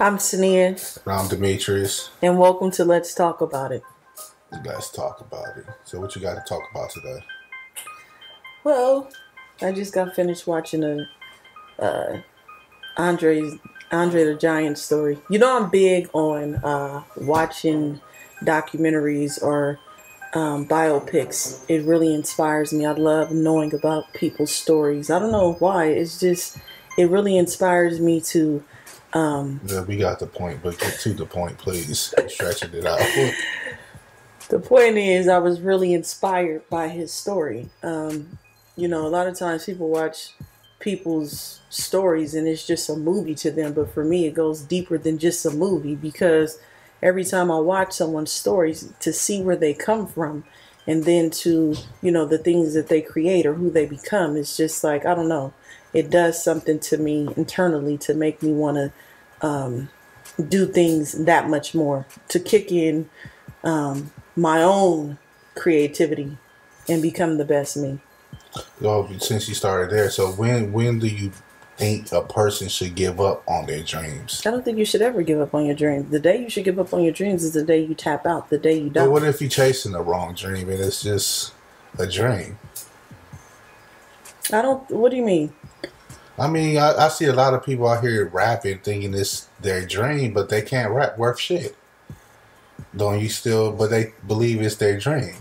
I'm Sania, I'm Demetrius. and welcome to Let's Talk About It. Let's talk about it. So, what you got to talk about today? Well, I just got finished watching a uh, Andre's Andre the Giant story. You know, I'm big on uh, watching documentaries or um, biopics. It really inspires me. I love knowing about people's stories. I don't know why. It's just it really inspires me to. Um, Yeah, we got the point, but get to the point, please. Stretching it out. the point is, I was really inspired by his story. Um, you know, a lot of times people watch people's stories and it's just a movie to them, but for me, it goes deeper than just a movie because every time I watch someone's stories to see where they come from and then to, you know, the things that they create or who they become, it's just like, I don't know, it does something to me internally to make me want to um, do things that much more, to kick in um, my own creativity and become the best me. Well, since you started there, so when when do you think a person should give up on their dreams? I don't think you should ever give up on your dreams. The day you should give up on your dreams is the day you tap out, the day you die. But what if you're chasing the wrong dream and it's just a dream? I don't. What do you mean? I mean, I, I see a lot of people out here rapping thinking it's their dream, but they can't rap worth shit. Don't you still? But they believe it's their dream.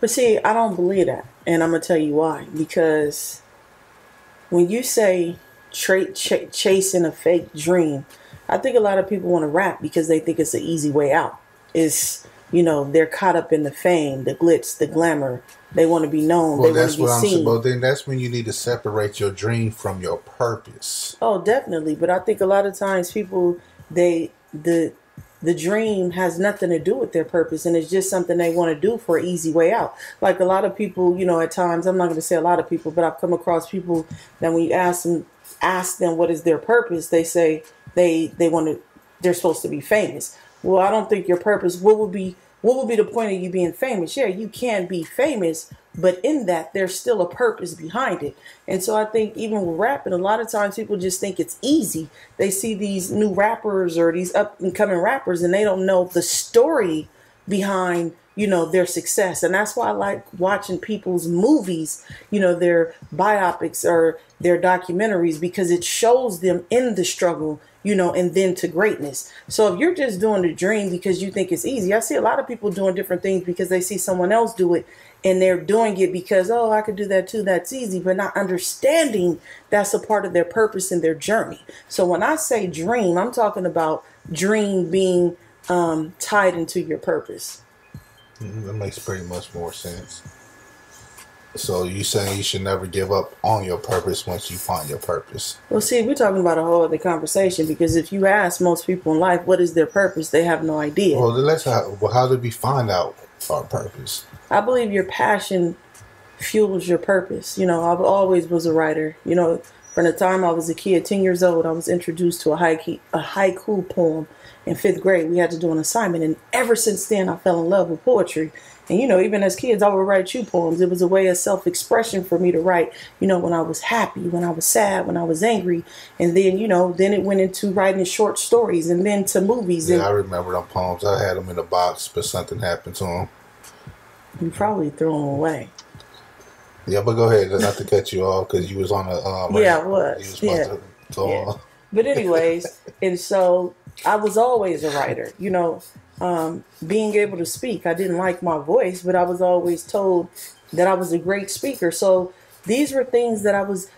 But see, I don't believe that, and I'm gonna tell you why. Because when you say tra- ch- chasing a fake dream, I think a lot of people want to rap because they think it's an easy way out. It's you know they're caught up in the fame, the glitz, the glamour. They want to be known. Well, they want that's to be what I'm saying. seen. But then that's when you need to separate your dream from your purpose. Oh, definitely. But I think a lot of times people they the the dream has nothing to do with their purpose and it's just something they want to do for an easy way out. Like a lot of people, you know, at times I'm not going to say a lot of people, but I've come across people that when you ask them ask them what is their purpose, they say they they want to they're supposed to be famous. Well, I don't think your purpose what would be what would be the point of you being famous? Yeah, you can be famous, but in that there's still a purpose behind it. And so I think even with rapping, a lot of times people just think it's easy. They see these new rappers or these up and coming rappers and they don't know the story behind you know their success and that's why i like watching people's movies you know their biopics or their documentaries because it shows them in the struggle you know and then to greatness. So if you're just doing the dream because you think it's easy i see a lot of people doing different things because they see someone else do it and they're doing it because oh i could do that too that's easy but not understanding that's a part of their purpose and their journey. So when i say dream i'm talking about dream being um, tied into your purpose. Mhm, That makes pretty much more sense. So you saying you should never give up on your purpose once you find your purpose? Well, see, we're talking about a whole other conversation because if you ask most people in life what is their purpose, they have no idea. Well, let's how, well, how did we find out our purpose? I believe your passion fuels your purpose. You know, I've always was a writer. You know, from the time I was a kid, 10 years old, I was introduced to a haiku, a haiku poem in fifth grade. We had to do an assignment, and ever since then, I fell in love with poetry. And you know, even as kids, I would write you poems. It was a way of self-expression for me to write. You know, when I was happy, when I was sad, when I was angry, and then you know, then it went into writing short stories, and then to movies. Yeah, I remember them poems. I had them in a box, but something happened to them. you probably threw them away. Yeah, but go ahead. Not to cut you off because you was on a um. Yeah, I was. Was Yeah. to Yeah. But anyways, and so I was always a writer. You know, um, being able to speak. I didn't like my voice, but I was always told that I was a great speaker. So these were things that I was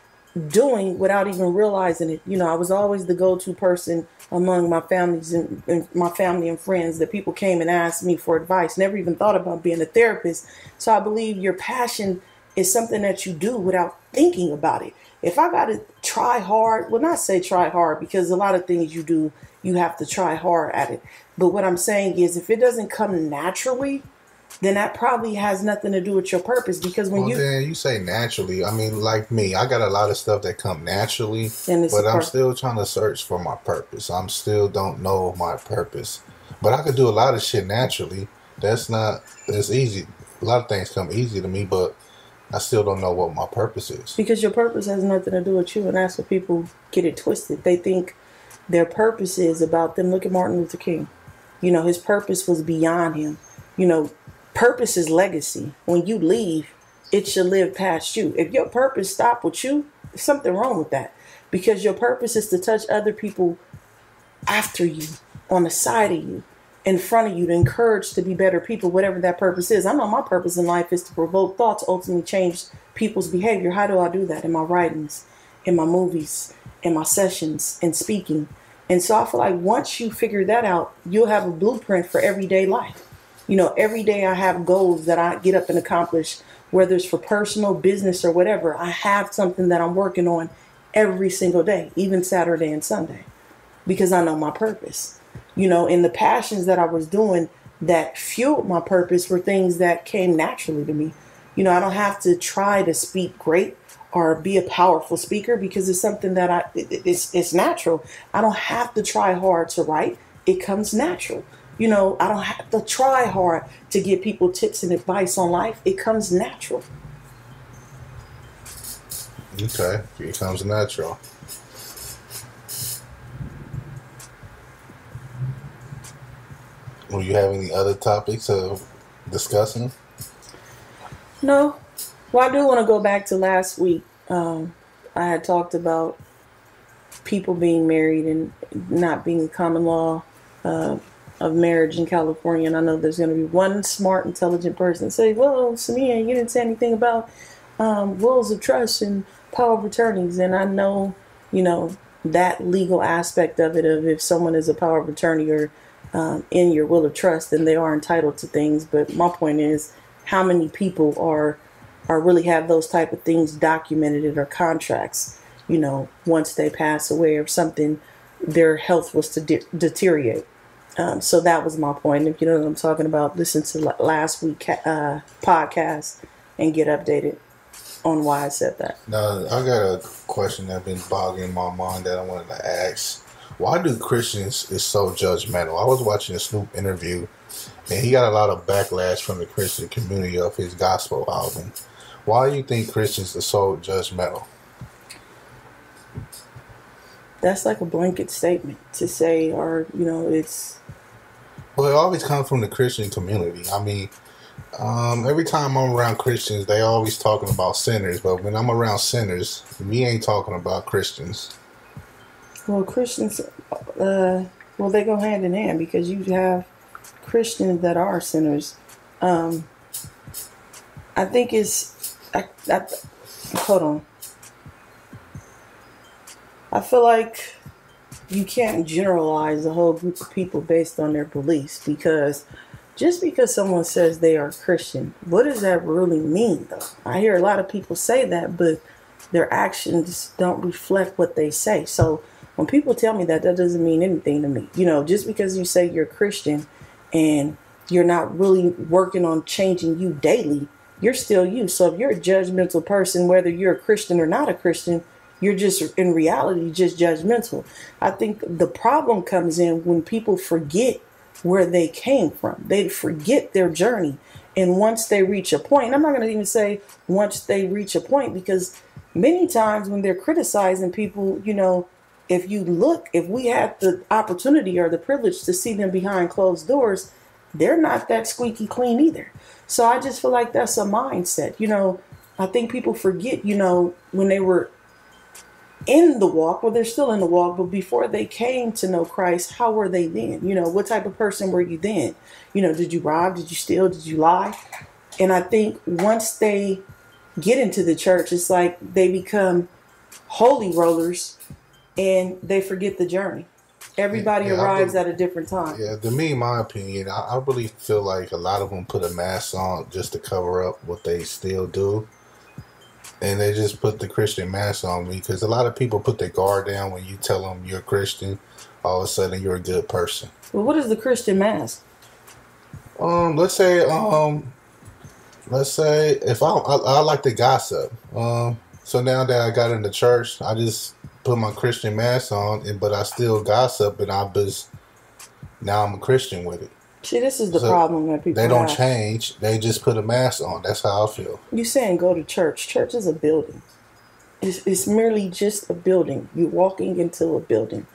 doing without even realizing it. You know, I was always the go-to person among my families and, and my family and friends that people came and asked me for advice. Never even thought about being a therapist. So I believe your passion is something that you do without thinking about it. If I got to try hard, well, not say try hard because a lot of things you do, you have to try hard at it. But what I'm saying is, if it doesn't come naturally, then that probably has nothing to do with your purpose. Because when Well, you then you say naturally. I mean, like me, I got a lot of stuff that come naturally, And it's but I'm still trying to search for my purpose. I'm still don't know my purpose, but I could do a lot of shit naturally. That's not. That's easy. A lot of things come easy to me, but I still don't know what my purpose is. because your purpose has nothing to do with you, and that's what people get it twisted. They think their purpose is about them. Look at Martin Luther King. You know, his purpose was beyond him. You know, purpose is legacy. When you leave, it should live past you. If your purpose stop with you, something wrong with that. Because your purpose is to touch other people after you, on the side of you, in front of you, to encourage to be better people, whatever that purpose is. I know my purpose in life is to provoke thoughts, ultimately change people's behavior. How do I do that? In my writings, in my movies, in my sessions, in speaking. And so I feel like once you figure that out, you'll have a blueprint for everyday life. You know, every day I have goals that I get up and accomplish, whether it's for personal, business, or whatever. I have something that I'm working on every single day, even Saturday and Sunday, because I know my purpose. You know, and the passions that I was doing that fueled my purpose were things that came naturally to me. You know, I don't have to try to speak great or be a powerful speaker because it's something that I it's it's natural. I don't have to try hard to write. It comes natural. You know, I don't have to try hard to give people tips and advice on life. It comes natural. Okay, it comes natural. Will you have any other topics of discussing? No. Well, I do want to go back to last week. Um, I had talked about people being married and not being a common law uh, of marriage in California. And I know there's going to be one smart, intelligent person say, "Well, Samia, you didn't say anything about um, wills of trust and power of attorneys." And I know, you know, that legal aspect of it of if someone is a power of attorney or um, in your will of trust, then they are entitled to things. But my point is, how many people are are really have those type of things documented in their contracts? You know, once they pass away or something, their health was to de- deteriorate. Um, so that was my point. If you know what I'm talking about, listen to last week uh, podcast and get updated on why I said that. Now, I got a question that's been bogging my mind that I wanted to ask. Why do Christians is so judgmental? I was watching a Snoop interview, and he got a lot of backlash from the Christian community of his gospel album. Why do you think Christians are so judgmental? That's like a blanket statement to say, or you know, it's. Well, it always comes from the Christian community. I mean, um, every time I'm around Christians, they always talking about sinners, but when I'm around sinners, we ain't talking about Christians. Well, Christians, uh, well, they go hand in hand because you have Christians that are sinners. Um, I think it's, I, I, hold on. I feel like you can't generalize a whole group of people based on their beliefs because just because someone says they are Christian, what does that really mean though? I hear a lot of people say that, but their actions don't reflect what they say. So when people tell me that, that doesn't mean anything to me. You know, just because you say you're a Christian and you're not really working on changing you daily, you're still you. So if you're a judgmental person, whether you're a Christian or not a Christian, you're just in reality just judgmental. I think the problem comes in when people forget where they came from. They forget their journey. And once they reach a point, I'm not going to even say once they reach a point because many times when they're criticizing people, you know, if you look, if we had the opportunity or the privilege to see them behind closed doors, they're not that squeaky clean either. So I just feel like that's a mindset. You know, I think people forget, you know, when they were in the walk, well, they're still in the walk, but before they came to know Christ, how were they then? You know, what type of person were you then? You know, did you rob? Did you steal? Did you lie? And I think once they get into the church, it's like they become holy rollers and they forget the journey. Everybody yeah, arrives at a different time. Yeah, to me, my opinion, I, I, really feel like a lot of them put a mask on just to cover up what they still do. And they just put the Christian mask on me because a lot of people put their guard down when you tell them you're Christian. All of a sudden, you're a good person. Well, what is the Christian mask? Um, let's say, um, let's say if I, I, I like to gossip. Um, so now that I got into church, I just put my Christian mask on, and but I still gossip, and I just now I'm a Christian with it. See, this is the so problem that people they don't have. change; they just put a mask on. That's how I feel. You saying go to church? Church is a building. It's, it's merely just a building. You're walking into a building,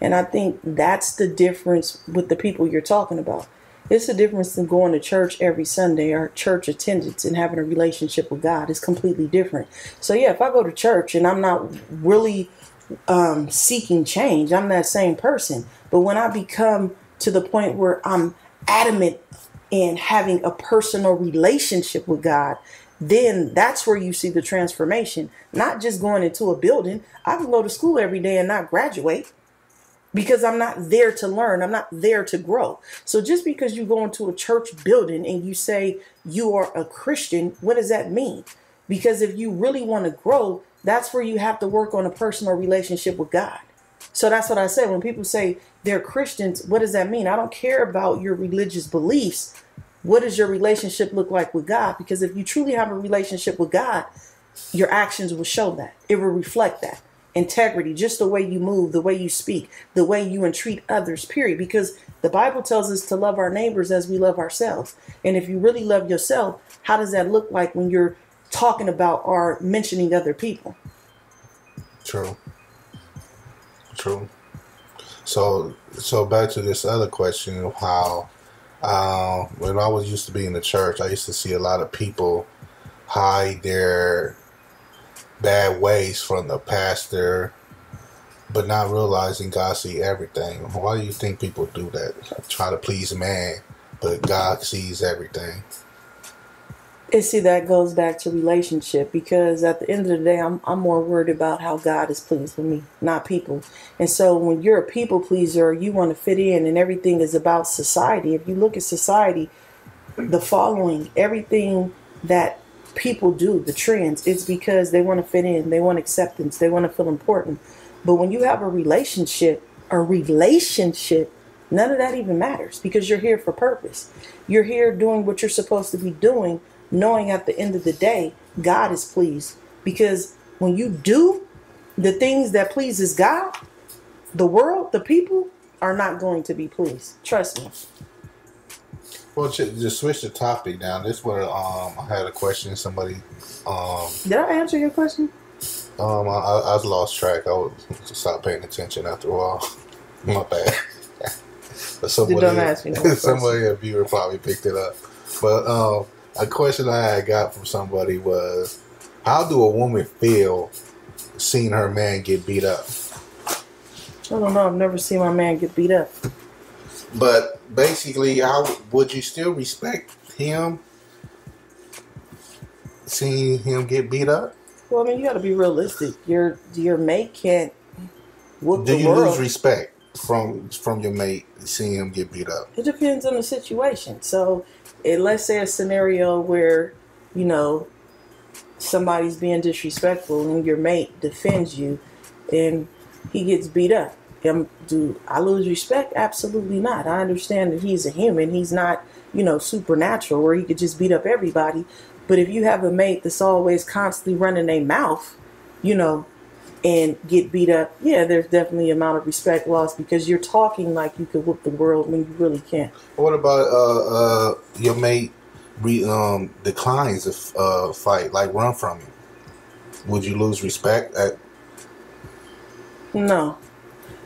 And I think that's the difference with the people you're talking about. It's the difference than going to church every Sunday or church attendance and having a relationship with God is completely different. So yeah, if I go to church and I'm not really um, seeking change, I'm that same person. But when I become to the point where I'm adamant in having a personal relationship with God, then that's where you see the transformation. Not just going into a building. I can go to school every day and not graduate because I'm not there to learn. I'm not there to grow. So just because you go into a church building and you say you are a Christian, what does that mean? Because if you really want to grow, that's where you have to work on a personal relationship with God. So that's what I said. When people say they're Christians, what does that mean? I don't care about your religious beliefs. What does your relationship look like with God? Because if you truly have a relationship with God, your actions will show that. It will reflect that. Integrity, just the way you move, the way you speak, the way you entreat others, period. Because the Bible tells us to love our neighbors as we love ourselves. And if you really love yourself, how does that look like when you're talking about or mentioning other people? True. True. So, so back to this other question of how uh, when I was used to be in the church, I used to see a lot of people hide their bad ways from the pastor, but not realizing God see everything. Why do you think people do that? Try to please man, but God sees everything. And see, that goes back to relationship because at the end of the day, I'm, I'm more worried about how God is pleased with me, not people. And so when you're a people pleaser, you want to fit in and everything is about society. If you look at society, the following, everything that people do, the trends, it's because they want to fit in, they want acceptance, they want to feel important. But when you have a relationship, a relationship, none of that even matters because you're here for purpose. You're here doing what you're supposed to be doing knowing at the end of the day, God is pleased. Because when you do the things that pleases God, the world, the people are not going to be pleased. Trust me. Well, just switch the topic down. This where um I had a question. Somebody um did I answer your question? Um, I, I, lost track. I would stop paying attention after a while. My bad. but somebody, don't ask me no somebody a viewer probably picked it up. But um, a question I got from somebody was, how do a woman feel seeing her man get beat up? I don't know. I've never seen my man get beat up. But basically, how would you still respect him seeing him get beat up? Well, I mean, you got to be realistic. Your your mate can't whoop Do you world. lose respect from from your mate seeing him get beat up? It depends on the situation. So and let's say a scenario where, you know, somebody's being disrespectful and your mate defends you and he gets beat up. Um, do I lose respect? Absolutely not. I understand that he's a human. He's not, you know, supernatural where he could just beat up everybody. But if you have a mate that's always constantly running a mouth, you know, and get beat up, yeah, there's definitely amount of respect lost because you're talking like you could whoop the world when you really can't. What about uh, uh, your mate re, um, declines a uh, fight, like run from you? Would you lose respect? At- no,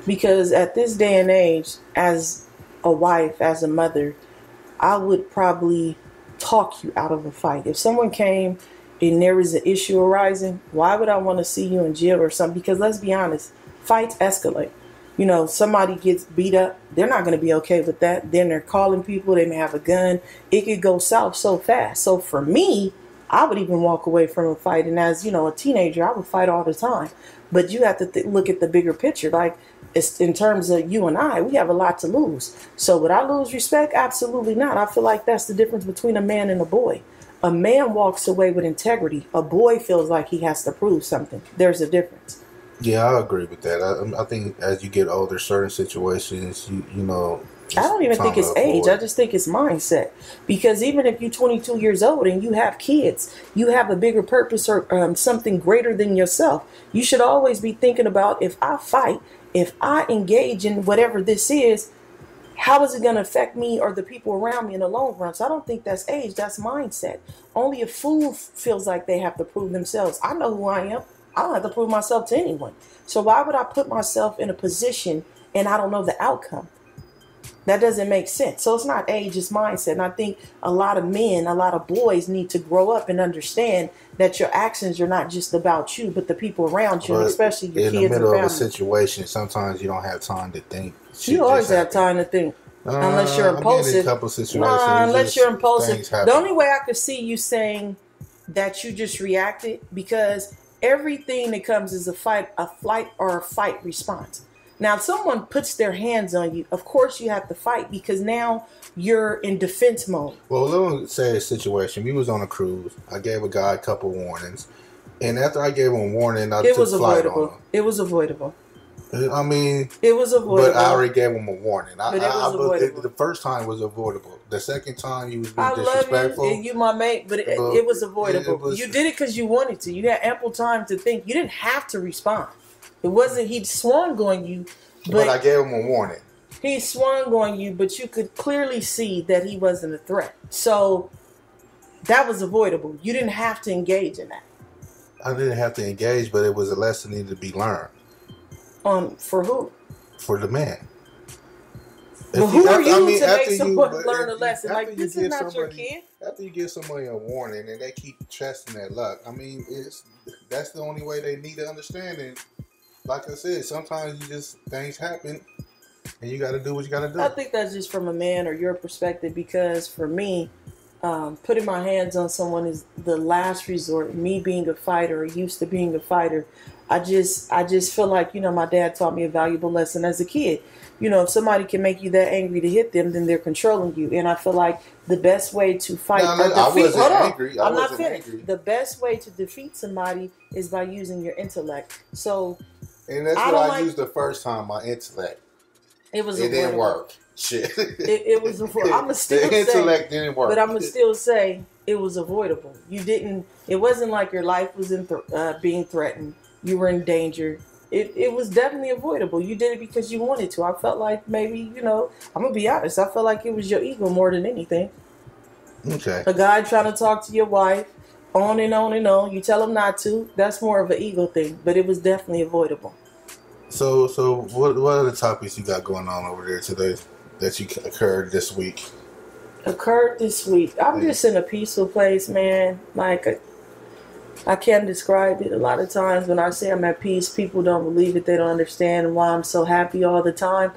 because at this day and age, as a wife, as a mother, I would probably talk you out of a fight. If someone came and there is an issue arising, why would I want to see you in jail or something? Because let's be honest, fights escalate. You know, somebody gets beat up, they're not going to be okay with that. Then they're calling people, they may have a gun. It could go south so fast. So for me, I would even walk away from a fight. And as, you know, a teenager, I would fight all the time. But you have to look at the bigger picture. Like, it's in terms of you and I, we have a lot to lose. So would I lose respect? Absolutely not. I feel like that's the difference between a man and a boy. A man walks away with integrity. A boy feels like he has to prove something. There's a difference. Yeah, I agree with that. I, I think as you get older, certain situations, you you know, I don't even think it's age. I just think it's mindset. Because even if you're 22 years old and you have kids, you have a bigger purpose or um, something greater than yourself. You should always be thinking about if I fight, if I engage in whatever this is, how is it going to affect me or the people around me in the long run? So I don't think that's age, that's mindset. Only a fool feels like they have to prove themselves. I know who I am. I don't have to prove myself to anyone. So why would I put myself in a position and I don't know the outcome. That doesn't make sense. So it's not age, it's mindset. And I think a lot of men, a lot of boys need to grow up and understand that your actions are not just about you, but the people around you, But especially your in the middle and of a situation, sometimes you don't have time to think. You always have time to think. Unless you're Uh, I've impulsive. a couple situations. Nah, unless you're impulsive. The only way I could see you saying that you just reacted because everything that comes is a fight, a flight or a fight response. Now, if someone puts their hands on you, of course you have to fight because now you're in defense mode. Well, let me say a situation. We was on a cruise. I gave a guy a couple warnings, and after I gave him a warning, I It took was avoidable. It was avoidable. I mean, It was avoidable. but I already gave him a warning. I, But it was I- avoidable. the first time was avoidable. The second time, he was being I love disrespectful. you, and you my mate, but it, But it was it- avoidable. it was- you did it because you wanted to. You had ample time to think. You didn't have to respond. It wasn't he swung on you, but, but I gave him a warning. he swung on you, but you could clearly see that he wasn't a threat. So that was avoidable. You didn't have to engage in that. I didn't have to engage, but it was a lesson needed to be learned Um, for who? for the man. Well, If who are you I mean, to make after you- someone learn a lesson? Like this is not your kid. After you give somebody a warning and they keep testing their luck, I mean, it's that's the only way they need to understand it. Like I said, sometimes you just things happen, and you got to do what you got to do. I think that's just from a man or your perspective because for me, um, putting my hands on someone is the last resort. Me being a fighter or used to being a fighter, I just I just feel like you know my dad taught me a valuable lesson as a kid. You know, if somebody can make you that angry to hit them, then they're controlling you. And I feel like the best way to fight No, no, I defeat. wasn't hold on, angry. I I'm not finished. angry. The best way to defeat somebody is by using your intellect. So and that's I what I like- used the first time. My intellect, it was. it didn't work. Shit, It, it was. I'ma still the say- intellect didn't work. But I'm gonna still say it was avoidable. You didn't. It wasn't like your life was in th- uh, being threatened. You were in danger. It, it was definitely avoidable. You did it because you wanted to. I felt like maybe you know. I'm gonna be honest. I felt like it was your ego more than anything. okay. A guy trying to talk to your wife, on and on and on. You tell him not to. That's more of an ego thing. But it was definitely avoidable. So, so what what are the topics you got going on over there today that you occurred this week? occurred this week. I'm just in a peaceful place, man. Like I can't describe it. A lot of times when I say I'm at peace, people don't believe it. They don't understand why I'm so happy all the time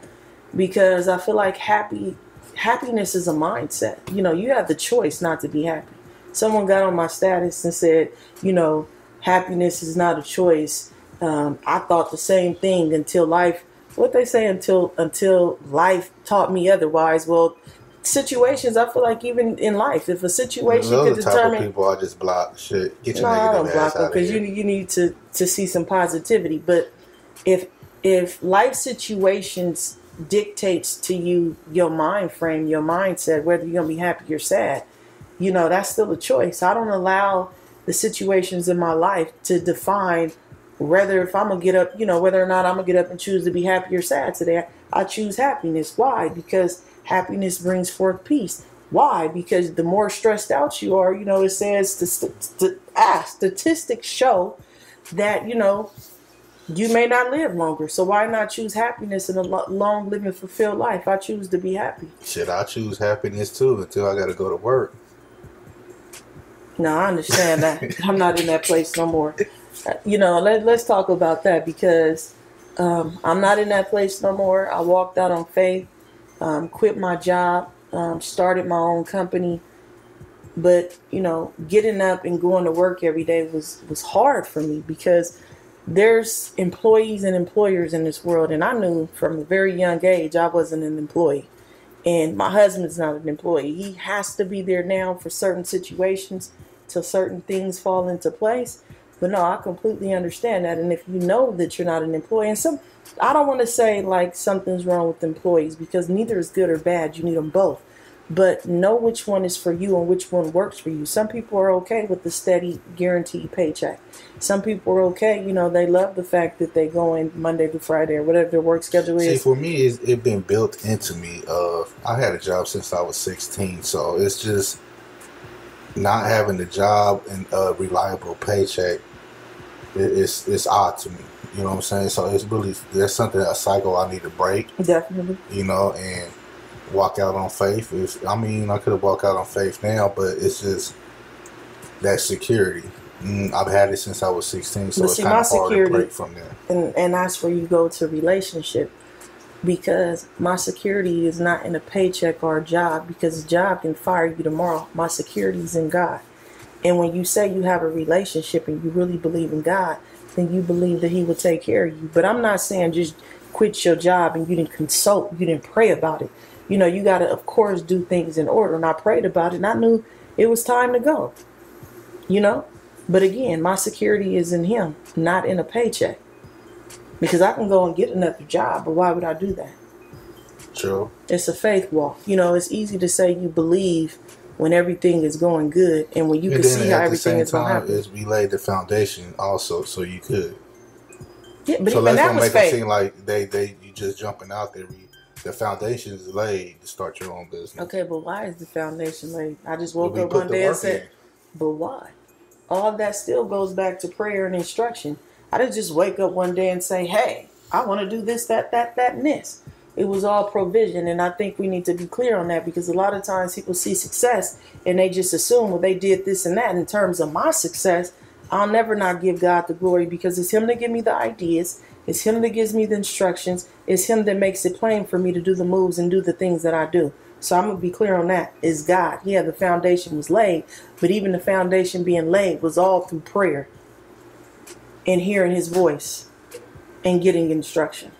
because I feel like happy happiness is a mindset. You know, you have the choice not to be happy. Someone got on my status and said, you know, happiness is not a choice. Um, I thought the same thing until life. What they say until until life taught me otherwise. Well, situations. I feel like even in life, if a situation Those could are the type determine of people I just block. Shit, get your no, I don't block them because you you need to to see some positivity. But if if life situations dictates to you your mind frame, your mindset, whether you're gonna be happy or sad, you know that's still a choice. I don't allow the situations in my life to define whether if I'm gonna get up, you know, whether or not I'm gonna get up and choose to be happy or sad today. I choose happiness. Why? Because happiness brings forth peace. Why? Because the more stressed out you are, you know, it says the st- st- ah, statistics show that you know you may not live longer. So why not choose happiness in a long, living, fulfilled life? I choose to be happy. Shit, I choose happiness too until I got to go to work. No, I understand that. I'm not in that place no more. You know, let, let's talk about that because um, I'm not in that place no more. I walked out on faith, um, quit my job, um, started my own company. But, you know, getting up and going to work every day was, was hard for me because there's employees and employers in this world. And I knew from a very young age I wasn't an employee. And my husband's not an employee. He has to be there now for certain situations till certain things fall into place. But no, I completely understand that. And if you know that you're not an employee, and some, I don't want to say like something's wrong with employees because neither is good or bad. You need them both. But know which one is for you and which one works for you. Some people are okay with the steady, guaranteed paycheck. Some people are okay. You know, they love the fact that they go in Monday to Friday or whatever their work schedule is. See, for me, it's it been built into me. Uh, I had a job since I was 16, so it's just not having a job and a reliable paycheck. It's it's odd to me. You know what I'm saying? So it's really there's something a cycle I need to break. Definitely. You know, and walk out on faith. If I mean, I could have walked out on faith now, but it's just that security. Mm, I've had it since I was 16, so But it's see, kind my of hard to security- break from there. and and that's where you go to relationship because my security is not in a paycheck or a job because a job can fire you tomorrow my security is in god and when you say you have a relationship and you really believe in god then you believe that he will take care of you but i'm not saying just quit your job and you didn't consult you didn't pray about it you know you got to of course do things in order and i prayed about it and i knew it was time to go you know but again my security is in him not in a paycheck because I can go and get another job, but why would I do that? True. It's a faith walk. You know, it's easy to say you believe when everything is going good and when you and can see how everything is going to happen. is we laid the foundation also, so you could. Yeah, but so even let's that was make it seem like they they you just jumping out there. We, the foundation is laid to start your own business. Okay, but why is the foundation laid? I just woke up one day and said, in. but why? All that still goes back to prayer and instruction. I didn't just wake up one day and say, hey, I want to do this, that, that, that, and this. It was all provision. And I think we need to be clear on that because a lot of times people see success and they just assume, well, they did this and that. In terms of my success, I'll never not give God the glory because it's Him that give me the ideas. It's Him that gives me the instructions. It's Him that makes it plain for me to do the moves and do the things that I do. So I'm gonna be clear on that. Is God? Yeah, the foundation was laid, but even the foundation being laid was all through prayer and hearing His voice and getting instruction.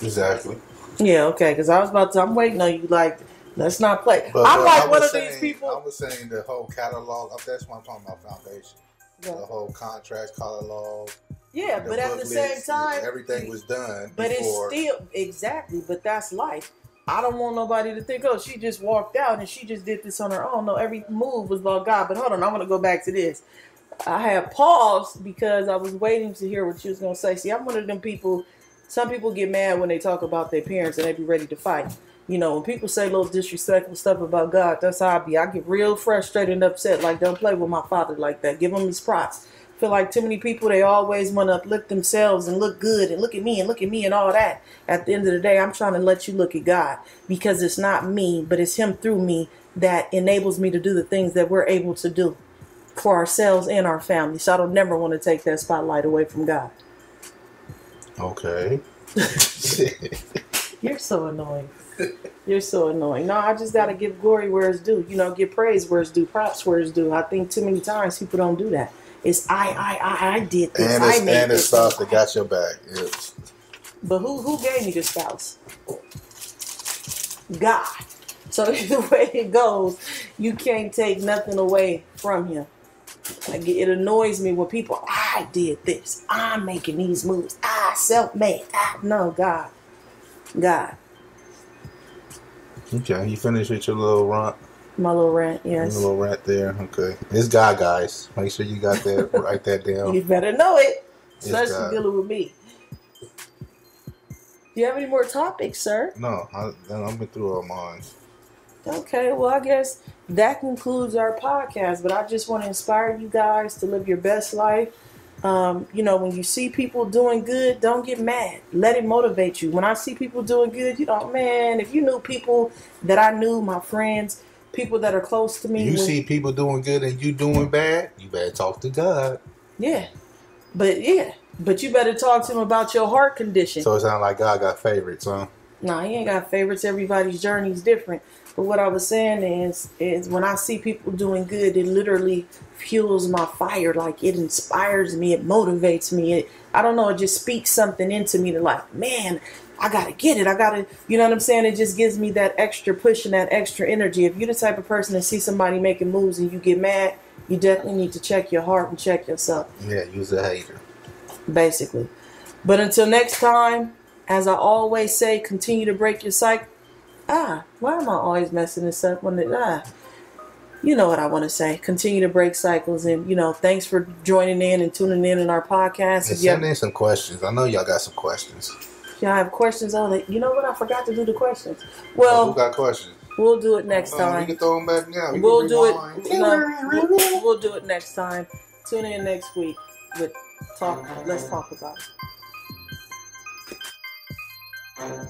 Exactly. Yeah, okay. Because I was about to. I'm waiting on you. Like, let's not play. But, I'm but like one of saying, these people. I was saying the whole catalog. That's what I'm talking about. Foundation. The whole contract catalog. Yeah, but at the same time, everything was done. But before. it's still exactly. But that's life. I don't want nobody to think, oh, she just walked out and she just did this on her own. No, every move was about God. But hold on, I want to go back to this. I had paused because I was waiting to hear what she was going to say. See, I'm one of them people. Some people get mad when they talk about their parents and they be ready to fight. You know, when people say little disrespectful stuff about God, that's how I be. I get real frustrated and upset. Like, don't play with my father like that. Give him his props. Feel like too many people they always want to uplift themselves and look good and look at me and look at me and all that. At the end of the day, I'm trying to let you look at God because it's not me, but it's Him through me that enables me to do the things that we're able to do for ourselves and our family. So I don't never want to take that spotlight away from God. Okay. You're so annoying. You're so annoying. No, I just gotta give glory where it's due. You know, give praise where it's due, props where it's due. I think too many times people don't do that. It's I, I, I, I did this. and I it's made and it's this. that got your back. It's, But who who gave me the spouse? God. So the way it goes, you can't take nothing away from him. Like it annoys me when people, I did this. I'm making these moves. I self-made. No, God. God. okay, you finished with your little rant. My little rant, Your yes. little rant there. Okay, it's God, guys. Make sure you got that. write that down. You better know it. It's Especially God. dealing with me. Do you have any more topics, sir? No, I, I've been through all mine. Okay, well, I guess that concludes our podcast. But I just want to inspire you guys to live your best life. Um, you know, when you see people doing good, don't get mad. Let it motivate you. When I see people doing good, you know, man, if you knew people that I knew, my friends, people that are close to me, You when- see people doing good and you doing bad, you better talk to God. yeah, but yeah, but you better talk to him about your heart condition. So it sounds like God got favorites, huh? No, he ain't got favorites. Everybody's journey is different. But what I was saying is, is when I see people doing good, it literally fuels my fire. Like it inspires me. It motivates me. It, I don't know. It just speaks something into me to like, man, I gotta get it. I gotta, you know what I'm saying? It just gives me that extra push and that extra energy. If you're the type of person that see somebody making moves and you get mad, you definitely need to check your heart and check yourself Yeah, use a hater. basically. But until next time, as I always say, continue to break your cycle. Ah, why am I always messing this up when it ah? You know what I want to say. Continue to break cycles, and you know, thanks for joining in and tuning in in our podcast. And send in some questions. I know y'all got some questions. y'all have questions on it, you know what? I forgot to do the questions. who Well, got questions? we'll do it next Uh, we time. can throw them back now. We We'll do it. We'll, we'll do it next time. Tune in next week with Talk. Let's talk about it.